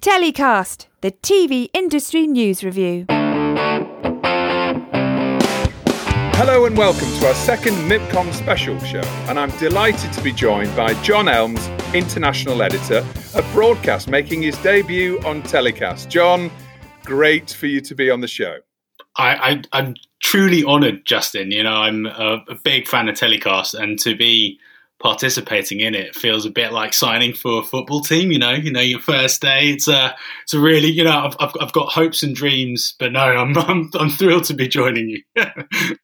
Telecast, the TV industry news review. Hello and welcome to our second MIPCOM special show, and I'm delighted to be joined by John Elms, international editor at Broadcast, making his debut on Telecast. John, great for you to be on the show. I, am truly honoured, Justin. You know, I'm a, a, big fan of Telecast, and to be participating in it feels a bit like signing for a football team. You know, you know, your first day. It's a, it's a really, you know, I've, I've, I've got hopes and dreams, but no, I'm, I'm, I'm thrilled to be joining you.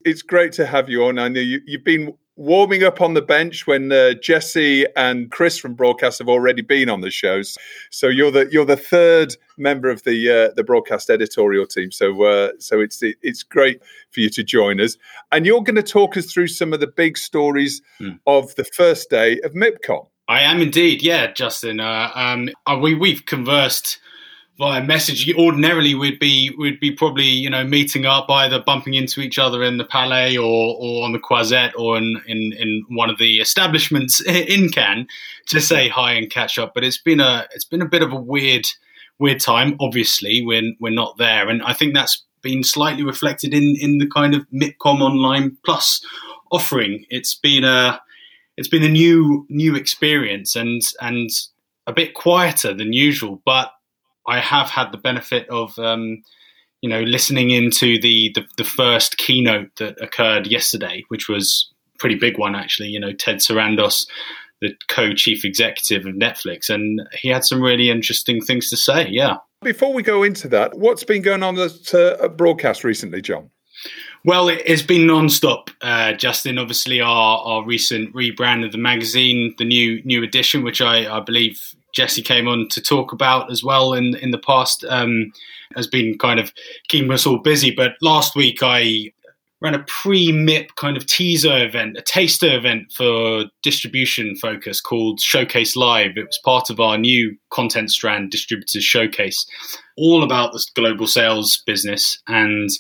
it's great to have you on. I know you, you've been warming up on the bench when uh, Jesse and Chris from broadcast have already been on the shows. So you're the you're the third member of the uh, the broadcast editorial team. So uh, so it's it's great for you to join us, and you're going to talk us through some of the big stories mm. of the first day of MIPCOM. I am indeed, yeah, Justin. Uh, um, uh, we we've conversed via message. Ordinarily, we'd be we'd be probably you know meeting up, either bumping into each other in the Palais or, or on the Croisette or in, in, in one of the establishments in Cannes to say hi and catch up. But it's been a it's been a bit of a weird weird time. Obviously, we're we're not there, and I think that's been slightly reflected in in the kind of MIPCOM Online Plus offering. It's been a it's been a new new experience and and a bit quieter than usual, but I have had the benefit of um, you know listening into the, the, the first keynote that occurred yesterday, which was a pretty big one actually. You know, Ted Sarandos, the co-chief executive of Netflix, and he had some really interesting things to say. Yeah. Before we go into that, what's been going on at, uh, broadcast recently, John? Well, it has been non-stop, uh, Justin. Obviously, our, our recent rebrand of the magazine, the new new edition, which I, I believe Jesse came on to talk about as well in in the past um, has been kind of keeping us all busy. But last week I ran a pre-MIP kind of teaser event, a taster event for distribution focus called Showcase Live. It was part of our new content strand, Distributors Showcase, all about the global sales business. And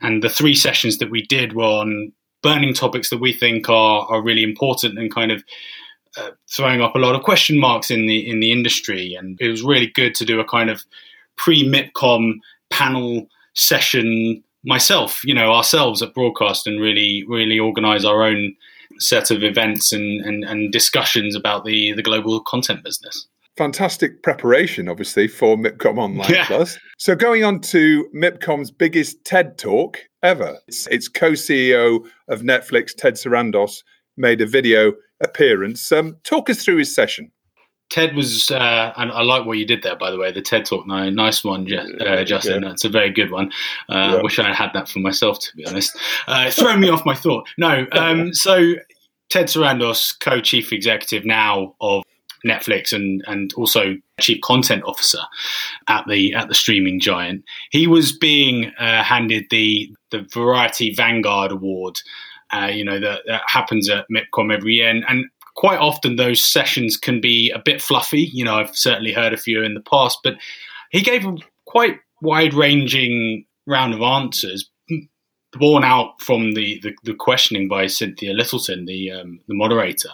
and the three sessions that we did were on burning topics that we think are, are really important and kind of uh, throwing up a lot of question marks in the in the industry, and it was really good to do a kind of pre MIPCOM panel session myself, you know, ourselves at Broadcast, and really really organise our own set of events and, and, and discussions about the the global content business fantastic preparation, obviously, for MIPCOM Online yeah. Plus. So, going on to MIPCOM's biggest TED talk ever, it's, it's co CEO of Netflix, Ted Sarandos, made a video appearance. Um, talk us through his session. Ted was, uh, and I like what you did there, by the way. The TED Talk, no, nice one, uh, Justin. Yeah. That's a very good one. Uh, yeah. I wish I had that for myself, to be honest. Uh, throwing me off my thought. No, um, so Ted Sarandos, co-chief executive now of Netflix and and also chief content officer at the at the streaming giant. He was being uh, handed the the Variety Vanguard Award uh, you know, that, that, happens at MIPCOM every year. And, and, quite often those sessions can be a bit fluffy. You know, I've certainly heard a few in the past, but he gave a quite wide ranging round of answers. Born out from the, the, the questioning by Cynthia Littleton, the um, the moderator,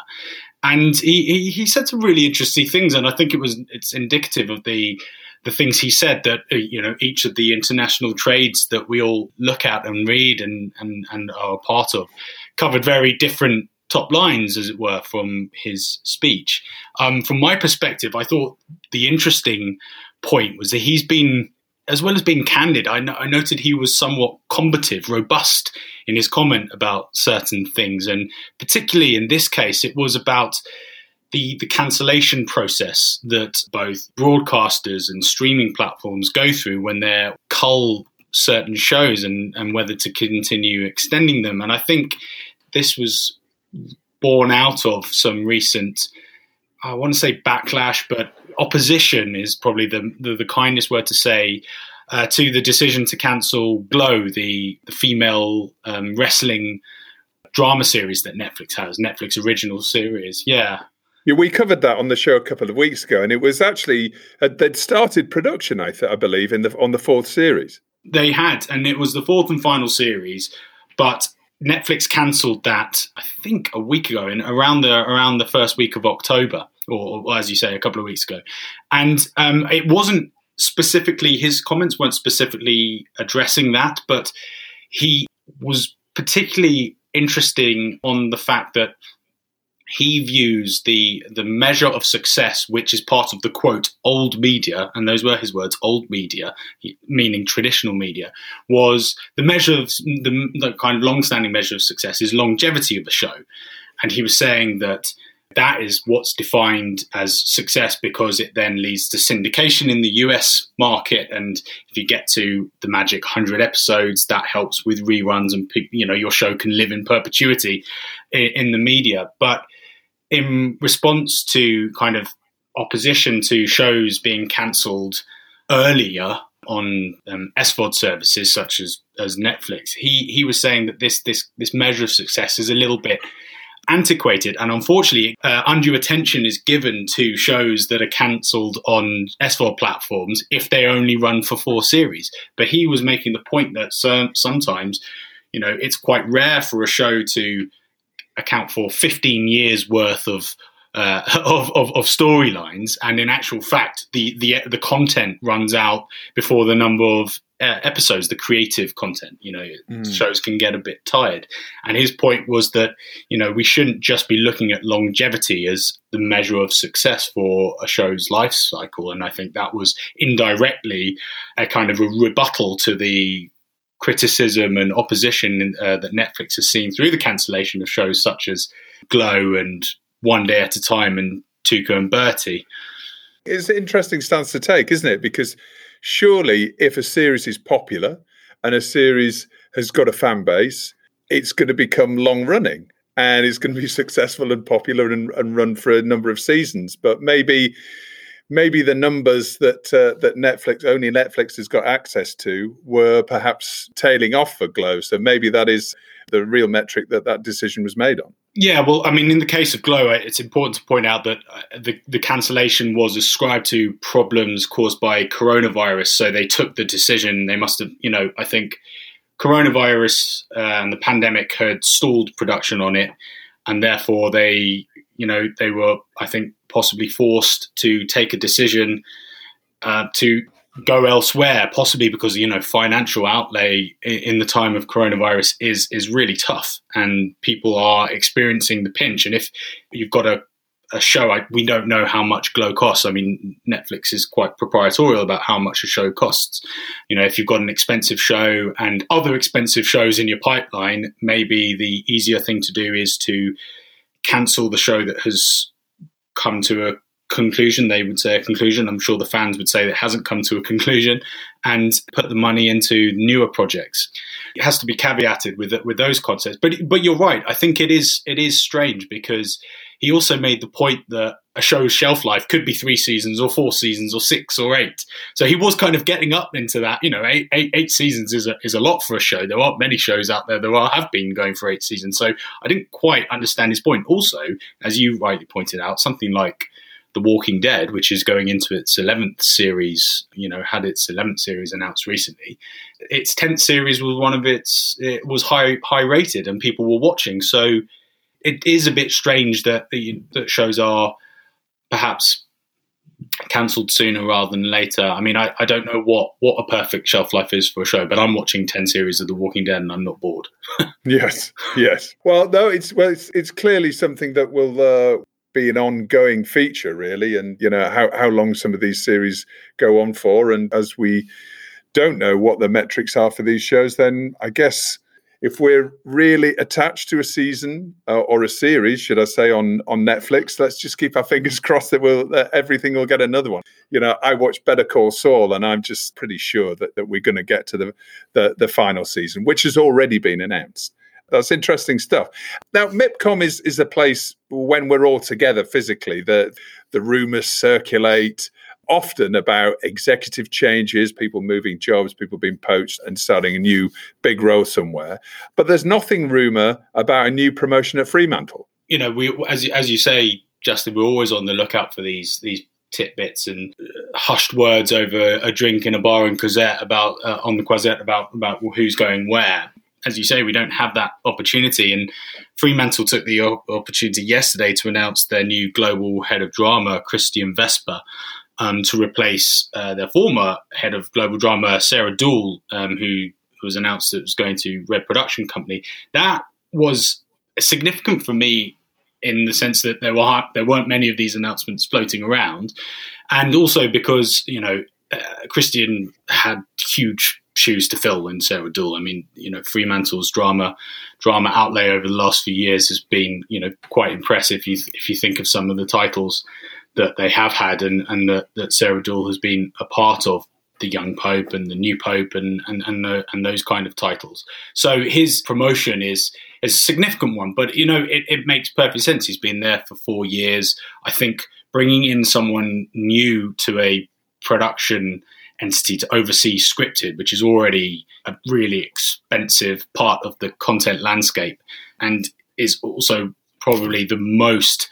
and he, he, he said some really interesting things, and I think it was it's indicative of the the things he said that uh, you know each of the international trades that we all look at and read and and, and are part of covered very different top lines, as it were, from his speech. Um, from my perspective, I thought the interesting point was that he's been, as well as being candid, I, I noted he was somewhat combative, robust in his comment about certain things. And particularly in this case, it was about the, the cancellation process that both broadcasters and streaming platforms go through when they're cull certain shows and, and whether to continue extending them. And I think this was born out of some recent, I want to say backlash, but opposition is probably the, the, the kindest word to say. Uh, to the decision to cancel Glow, the, the female um, wrestling drama series that Netflix has, Netflix original series. Yeah, yeah, we covered that on the show a couple of weeks ago, and it was actually uh, they'd started production, I, th- I believe, in the on the fourth series. They had, and it was the fourth and final series, but Netflix cancelled that. I think a week ago, in around the around the first week of October, or, or as you say, a couple of weeks ago, and um, it wasn't specifically his comments weren't specifically addressing that, but he was particularly interesting on the fact that he views the the measure of success, which is part of the quote old media, and those were his words, old media, meaning traditional media, was the measure of the, the kind of long-standing measure of success is longevity of a show, and he was saying that that is what's defined as success because it then leads to syndication in the US market. And if you get to the magic 100 episodes, that helps with reruns and, you know, your show can live in perpetuity in, the media. But in response to kind of opposition to shows being cancelled earlier on um, SVOD services such as as Netflix, he he was saying that this this this measure of success is a little bit antiquated, and unfortunately, uh, undue attention is given to shows that are cancelled on SVOD platforms if they only run for four series. But he was making the point that sometimes, you know, it's quite rare for a show to account for 15 years worth of uh, of, of, of storylines, and in actual fact, the, the the content runs out before the number of uh, episodes, the creative content. You know, mm. shows can get a bit tired. And his point was that you know we shouldn't just be looking at longevity as the measure of success for a show's life cycle. And I think that was indirectly a kind of a rebuttal to the criticism and opposition uh, that Netflix has seen through the cancellation of shows such as Glow and One Day at a Time and Tuca and Bertie. It's an interesting stance to take, isn't it? Because surely if a series is popular and a series has got a fan base, it's going to become long running and it's going to be successful and popular and, and run for a number of seasons. But maybe maybe the numbers that uh, that Netflix only Netflix has got access to were perhaps tailing off for Glow. So maybe that is the real metric that that decision was made on. Yeah, well, I mean, in the case of Glow, it's important to point out that uh, the, the cancellation was ascribed to problems caused by coronavirus. So they took the decision. They must have, you know, I think coronavirus uh, and the pandemic had stalled production on it, and therefore they, you know, they were, I think, possibly forced to take a decision uh, to go elsewhere, possibly because you know financial outlay in the time of coronavirus is is really tough, and people are experiencing the pinch. And if you've got a a show, I, we don't know how much Glow costs. I mean, Netflix is quite proprietorial about how much a show costs. You know, if you've got an expensive show and other expensive shows in your pipeline, maybe the easier thing to do is to cancel the show that has come to a conclusion. They would say a conclusion. I'm sure the fans would say it hasn't come to a conclusion, and put the money into newer projects. It has to be caveated with with those concepts. But but you're right. I think it is it is strange because he also made the point that a show's shelf life could be three seasons or four seasons or six or eight. So he was kind of getting up into that. You know, eight, eight, eight seasons is a, is a lot for a show. There aren't many shows out there that are, have been going for eight seasons. So I didn't quite understand his point. Also, as you rightly pointed out, something like the Walking Dead, which is going into its 11th series, you know, had its 11th series announced recently. Its 10th series was one of its, it was high, high rated and people were watching. So it is a bit strange that, that shows are perhaps cancelled sooner rather than later. I mean, I, I don't know what, what a perfect shelf life is for a show, but I'm watching 10 series of The Walking Dead and I'm not bored. yes, yes. Well, no, it's, well, it's, it's clearly something that will, uh, be an ongoing feature, really, and you know how how long some of these series go on for. And as we don't know what the metrics are for these shows, then I guess if we're really attached to a season uh, or a series, should I say, on on Netflix, let's just keep our fingers crossed that we'll that everything will get another one. You know, I watched Better Call Saul, and I'm just pretty sure that, that we're going to get to the, the the final season, which has already been announced. That's interesting stuff. Now, MIPCOM is is a place when we're all together physically. The the rumors circulate often about executive changes, people moving jobs, people being poached and starting a new big role somewhere. But there's nothing rumor about a new promotion at Fremantle. You know, we as as you say, Justin, we're always on the lookout for these these tidbits and hushed words over a drink in a bar in Croisette about uh, on the Croisette about about who's going where as you say, we don't have that opportunity. And Fremantle took the opportunity yesterday to announce their new global head of drama, Christian Vesper. Um, to replace uh, their former head of global drama, Sarah Doole, um, who, who was announced that was going to Red Production Company. That was significant for me in the sense that there were there weren't many of these announcements floating around, and also because you know uh, Christian had huge shoes to fill in Sarah Doole. I mean, you know, Fremantle's drama drama outlay over the last few years has been you know quite impressive. If you if you think of some of the titles that they have had and and that, that Sarah Doole has been a part of the young pope and the new pope and and and, the, and those kind of titles. So his promotion is is a significant one, but you know it, it makes perfect sense. He's been there for four years. I think bringing in someone new to a production entity to oversee scripted, which is already a really expensive part of the content landscape, and is also probably the most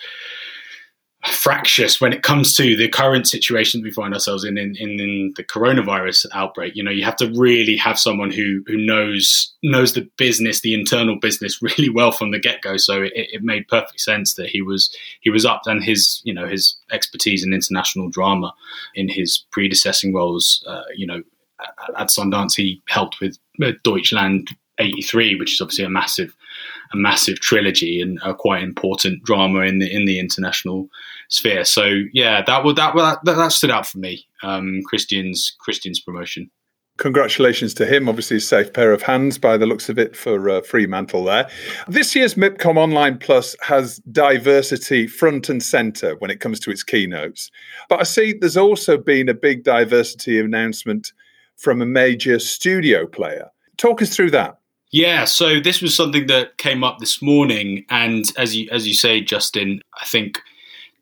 fractious when it comes to the current situation that we find ourselves in, in in, in the coronavirus outbreak. You know, you have to really have someone who who knows knows the business, the internal business, really well from the get go. So it, it, made perfect sense that he was he was up, and his you know his expertise in international drama in his predecessing roles. Uh, you know, at, at Sundance, he helped with Deutschland 83, which is obviously a massive, a massive trilogy and a quite important drama in the in the international sphere. So yeah, that would that that, that stood out for me. Um, Christian's Christian's promotion. Congratulations to him. Obviously, a safe pair of hands by the looks of it for uh, Fremantle there. This year's MIPCOM Online Plus has diversity front and centre when it comes to its keynotes. But I see there's also been a big diversity announcement from a major studio player. Talk us through that. Yeah, so this was something that came up this morning, and as you as you say, Justin, I think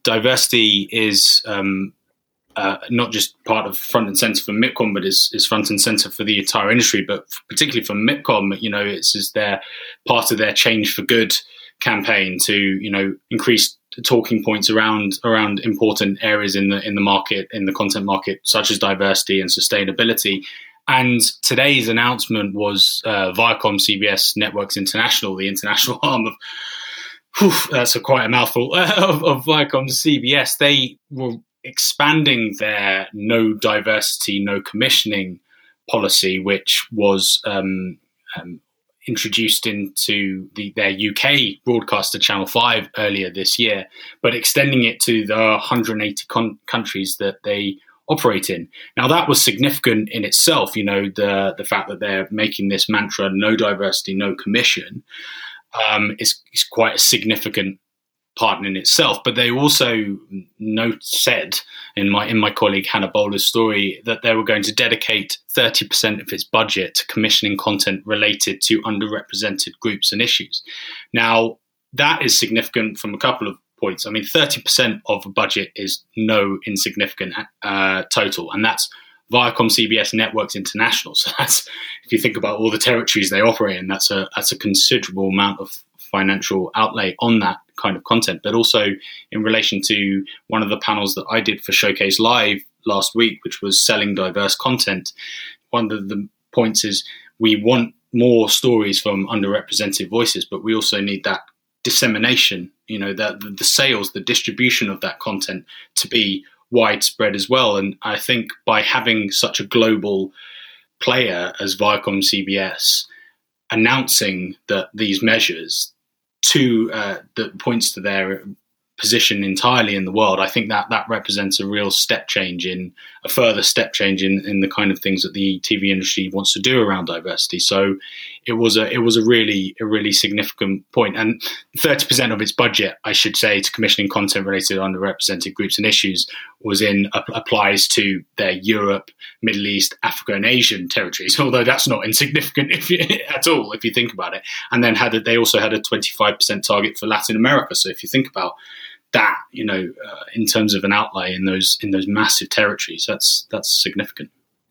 diversity is um, uh, not just part of front and center for MIPCOM, but is, is front and center for the entire industry. But particularly for MIPCOM, you know, it's is their part of their change for good campaign to you know increase talking points around around important areas in the in the market in the content market, such as diversity and sustainability. And today's announcement was uh, Viacom CBS Networks International, the international arm of, whew, that's a quite a mouthful, of, of Viacom CBS. They were expanding their no diversity, no commissioning policy, which was um, um, introduced into the, their UK broadcaster Channel 5 earlier this year, but extending it to the 180 con- countries that they operate in. Now that was significant in itself, you know, the the fact that they're making this mantra no diversity, no commission um, is, is quite a significant part in itself. But they also note said in my in my colleague Hannah Bowler's story that they were going to dedicate 30% of its budget to commissioning content related to underrepresented groups and issues. Now that is significant from a couple of points. I mean, 30% of a budget is no insignificant uh, total, and that's Viacom CBS Networks International. So that's if you think about all the territories they operate in, that's a that's a considerable amount of financial outlay on that kind of content. But also in relation to one of the panels that I did for Showcase Live last week, which was selling diverse content. One of the points is we want more stories from underrepresented voices, but we also need that dissemination, you know, that the sales, the distribution of that content to be widespread as well. And I think by having such a global player as Viacom CBS announcing that these measures to uh, that points to their position entirely in the world, I think that that represents a real step change in a further step change in, in the kind of things that the TV industry wants to do around diversity. So it was a it was a really a really significant point, and thirty percent of its budget, I should say, to commissioning content related underrepresented groups and issues was in applies to their Europe, Middle East, Africa, and Asian territories. Although that's not insignificant if you, at all if you think about it. And then had a, they also had a twenty five percent target for Latin America. So if you think about that, you know, uh, in terms of an outlay in those in those massive territories, that's that's significant.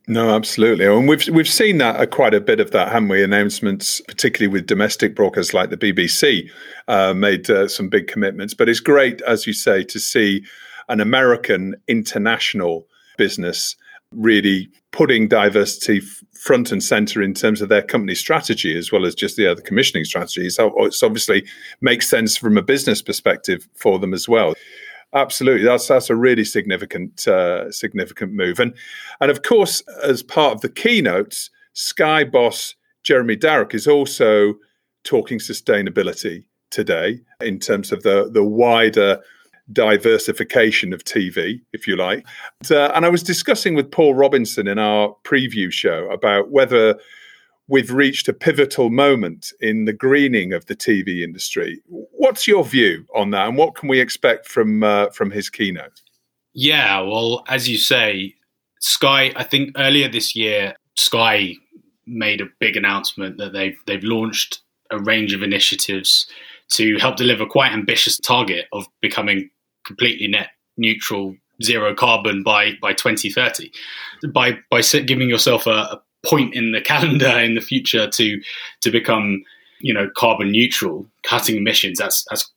No, absolutely, and we've we've seen that uh, quite a bit of that, haven't we? Announcements, particularly with domestic broadcasters like the BBC, uh, made uh, some big commitments. But it's great, as you say, to see an American international business really putting diversity front and center in terms of their company strategy as well as just the other commissioning strategies. So it's obviously makes sense from a business perspective for them as well. Absolutely, that's that's a really significant uh, significant move, and and of course, as part of the keynotes, Sky boss Jeremy Darroch is also talking sustainability today in terms of the the wider diversification of TV, if you like. And, uh, and I was discussing with Paul Robinson in our preview show about whether we've reached a pivotal moment in the greening of the TV industry. What's your view on that, and what can we expect from uh, from his keynote? Yeah, well, as you say, Sky. I think earlier this year, Sky made a big announcement that they've they've launched a range of initiatives to help deliver quite ambitious target of becoming completely net neutral zero carbon by by 2030 by by giving yourself a, a point in the calendar in the future to to become you know carbon neutral cutting emissions. That's that's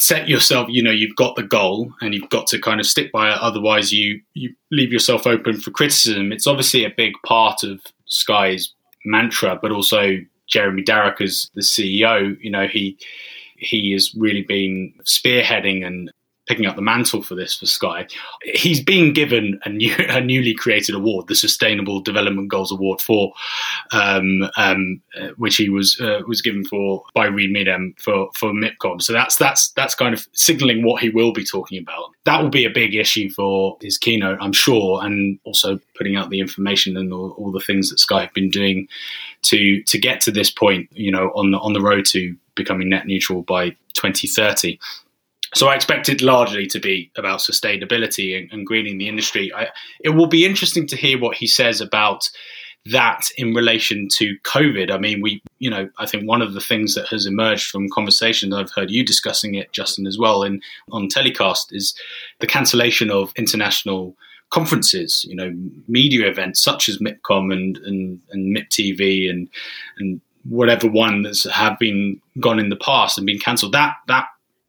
set yourself you know you've got the goal and you've got to kind of stick by it. Otherwise you you leave yourself open for criticism. It's obviously a big part of sky's mantra but also jeremy darroch as the ceo you know he he has really been spearheading and picking up the mantle for this for Sky. He's being given a new, a newly created award, the Sustainable Development Goals Award for, um, um, uh, which he was uh, was given for by Reed MIDEM for for MIPCOM. So that's that's that's kind of signalling what he will be talking about. That will be a big issue for his keynote, I'm sure, and also putting out the information and all, all the things that Sky have been doing to to get to this point. You know, on the on the road to becoming net neutral by 2030. So I expect it largely to be about sustainability and, and greening the industry. I, it will be interesting to hear what he says about that in relation to COVID. I mean, we, you know, I think one of the things that has emerged from conversations I've heard you discussing it, Justin, as well, in on telecast is the cancellation of international conferences, you know, media events such as MIPCOM and and, and MIP TV and and whatever one that's have been gone in the past and been cancelled. That that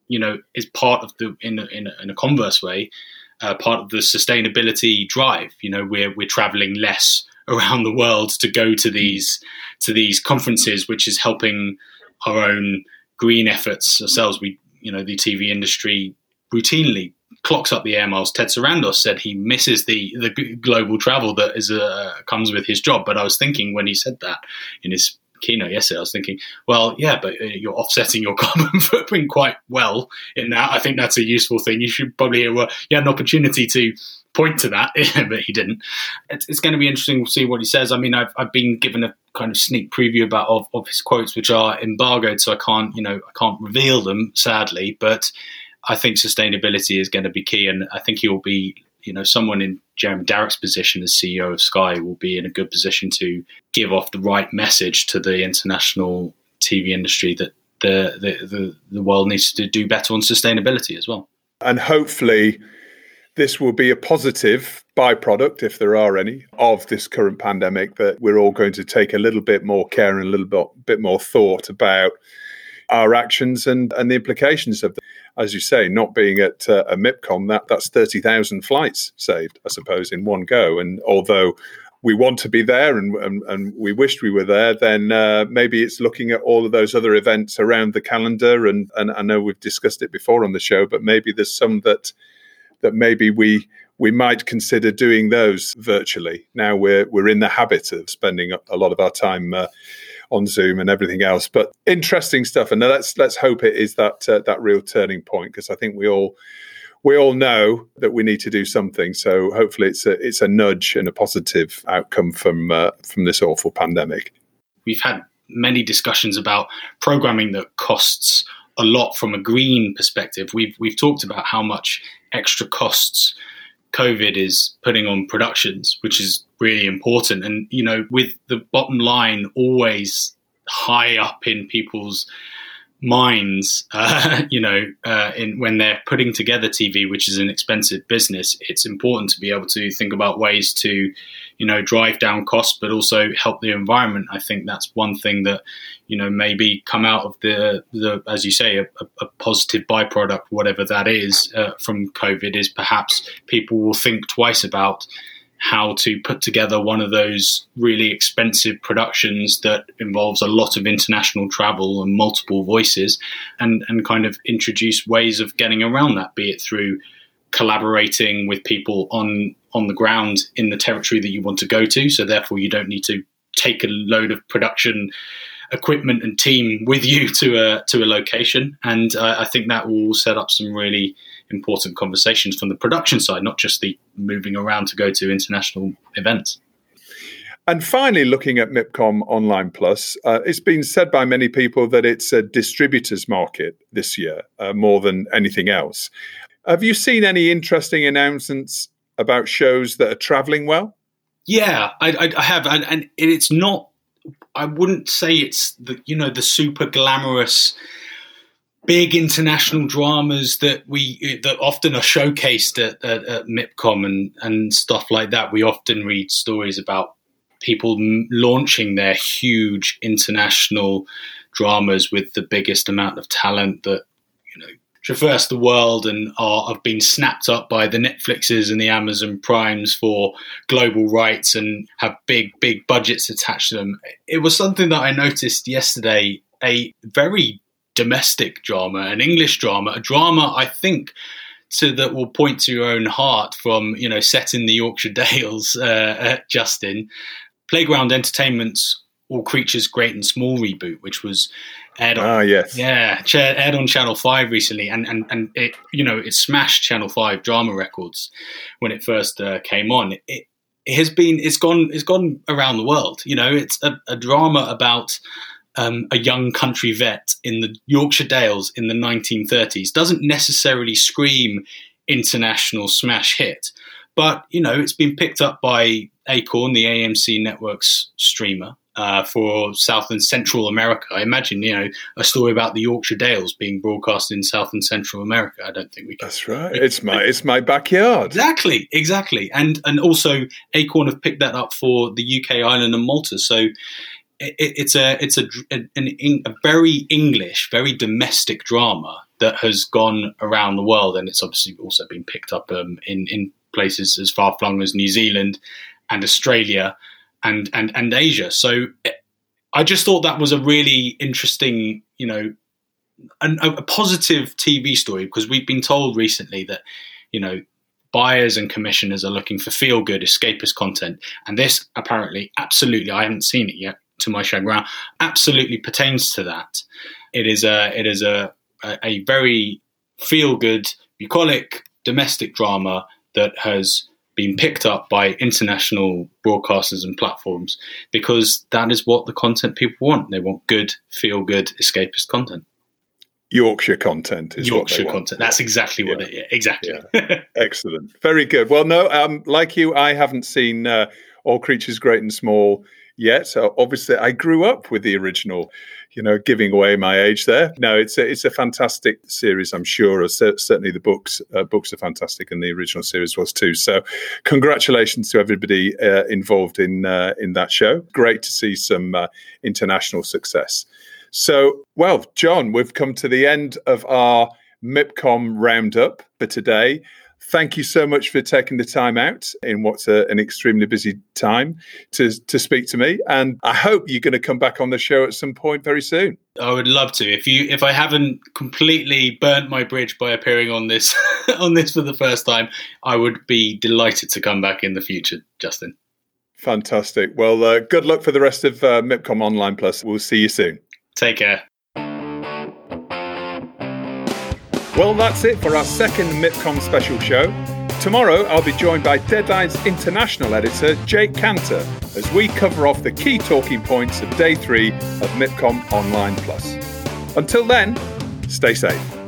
you know is part of the in a, in a, in a converse way uh, part of the sustainability drive you know we're we're traveling less around the world to go to these to these conferences which is helping our own green efforts ourselves we you know the TV industry routinely clocks up the air miles. Ted Sarandos said he misses the the global travel that is uh, comes with his job. But I was thinking when he said that in his keynote yesterday, I was thinking, well, yeah, but uh, you're offsetting your carbon footprint quite well in that. I think that's a useful thing. You should probably uh, had an opportunity to point to that, but he didn't. It's, it's, going to be interesting to see what he says. I mean, I've, I've been given a kind of sneak preview about of, of his quotes, which are embargoed, so I can't, you know, I can't reveal them, sadly. But I think sustainability is going to be key, and I think he will be you know, someone in Jeremy Darroch's position as CEO of Sky will be in a good position to give off the right message to the international TV industry that the, the, the, the world needs to do better on sustainability as well. And hopefully, this will be a positive byproduct, if there are any, of this current pandemic that we're all going to take a little bit more care and a little bit, bit more thought about our actions and, and the implications of them. As you say, not being at uh, a MIPCOM, that, that's 30,000 flights saved, I suppose, in one go. And although we want to be there and, and, and we wished we were there, then uh, maybe it's looking at all of those other events around the calendar. And, and I know we've discussed it before on the show, but maybe there's some that that maybe we we might consider doing those virtually. Now we're we're in the habit of spending a lot of our time uh, on Zoom and everything else. But interesting stuff, and let's let's hope it is that uh, that real turning point because I think we all we all know that we need to do something. So hopefully it's a it's a nudge and a positive outcome from uh, from this awful pandemic. We've had many discussions about programming that costs a lot from a green perspective. We've we've talked about how much extra costs COVID is putting on productions, which is really important. And, you know, with the bottom line always high up in people's minds, uh, you know, uh, in, when they're putting together TV, which is an expensive business, it's important to be able to think about ways to, you know, drive down costs, but also help the environment. I think that's one thing that, you know, maybe come out of the, the as you say, a, a positive byproduct, whatever that is, uh, from COVID, is perhaps people will think twice about how to put together one of those really expensive productions that involves a lot of international travel and multiple voices and, and kind of introduce ways of getting around that, be it through collaborating with people on on the ground in the territory that you want to go to. So therefore, you don't need to take a load of production equipment and team with you to a to a location. And uh, I think that will set up some really important conversations from the production side, not just the moving around to go to international events. And finally, looking at MIPCOM Online Plus, uh, it's been said by many people that it's a distributor's market this year uh, more than anything else. Have you seen any interesting announcements about shows that are traveling well? Yeah, I, I have, and, and, it's not. I wouldn't say it's the you know the super glamorous, big international dramas that we that often are showcased at, at, at MIPCOM and and stuff like that. We often read stories about people launching their huge international dramas with the biggest amount of talent that traverse the world and are have been snapped up by the Netflixes and the Amazon Primes for global rights and have big big budgets attached to them. It was something that I noticed yesterday. A very domestic drama, an English drama, a drama I think to that will point to your own heart from you know set in the Yorkshire Dales, uh, Justin. Playground Entertainment's All Creatures Great and Small reboot, which was aired on, ah, yes. yeah, aired on Channel Five recently, and and and it you know it smashed Channel Five drama records when it first uh, came on. It, it has been it's gone it's gone around the world. You know, it's a, a drama about um, a young country vet in the Yorkshire Dales in the 1930s. Doesn't necessarily scream international smash hit, but you know it's been picked up by Acorn, the AMC network's streamer, uh, for South and Central America. I imagine, you know, a story about the Yorkshire Dales being broadcast in South and Central America. I don't think we can. That's right. It's my it's my backyard. Exactly, exactly. And and also Acorn have picked that up for the UK, Ireland, and Malta. So it, it's a it's a, an, a very English, very domestic drama that has gone around the world, and it's obviously also been picked up um, in in places as far flung as New Zealand and Australia and and and Asia. So I just thought that was a really interesting, you know, a, a positive TV story because we've been told recently that you know buyers and commissioners are looking for feel good escapist content, and this apparently absolutely I haven't seen it yet to my chagrin absolutely pertains to that. It is a it is a a, a very feel good bucolic domestic drama that has been picked up by international broadcasters and platforms because that is what the content people want. They want good, feel good, escapist content. Yorkshire content is Yorkshire content. That's exactly what yeah. it is. Exactly. Yeah. Excellent. Very good. Well, no, um, like you, I haven't seen uh, All Creatures Great and Small yet. So obviously, I grew up with the original you know, giving away my age there. No, it's a, it's a fantastic series. I'm sure. Certainly, the books uh, books are fantastic, and the original series was too. So, congratulations to everybody uh, involved in uh, in that show. Great to see some uh, international success. So, well, John, we've come to the end of our MIPCOM roundup for today thank you so much for taking the time out in what's a, an extremely busy time to, to speak to me. And I hope you're going to come back on the show at some point very soon. I would love to. If you if I haven't completely burnt my bridge by appearing on this on this for the first time, I would be delighted to come back in the future, Justin. Fantastic. Well, uh, good luck for the rest of uh, MIPCOM Online Plus. We'll see you soon. Take care. Well, that's it for our second MIPCOM special show. Tomorrow, I'll be joined by Deadline's international editor, Jake Kanter, as we cover off the key talking points of day three of MIPCOM Online Plus. Until then, stay safe.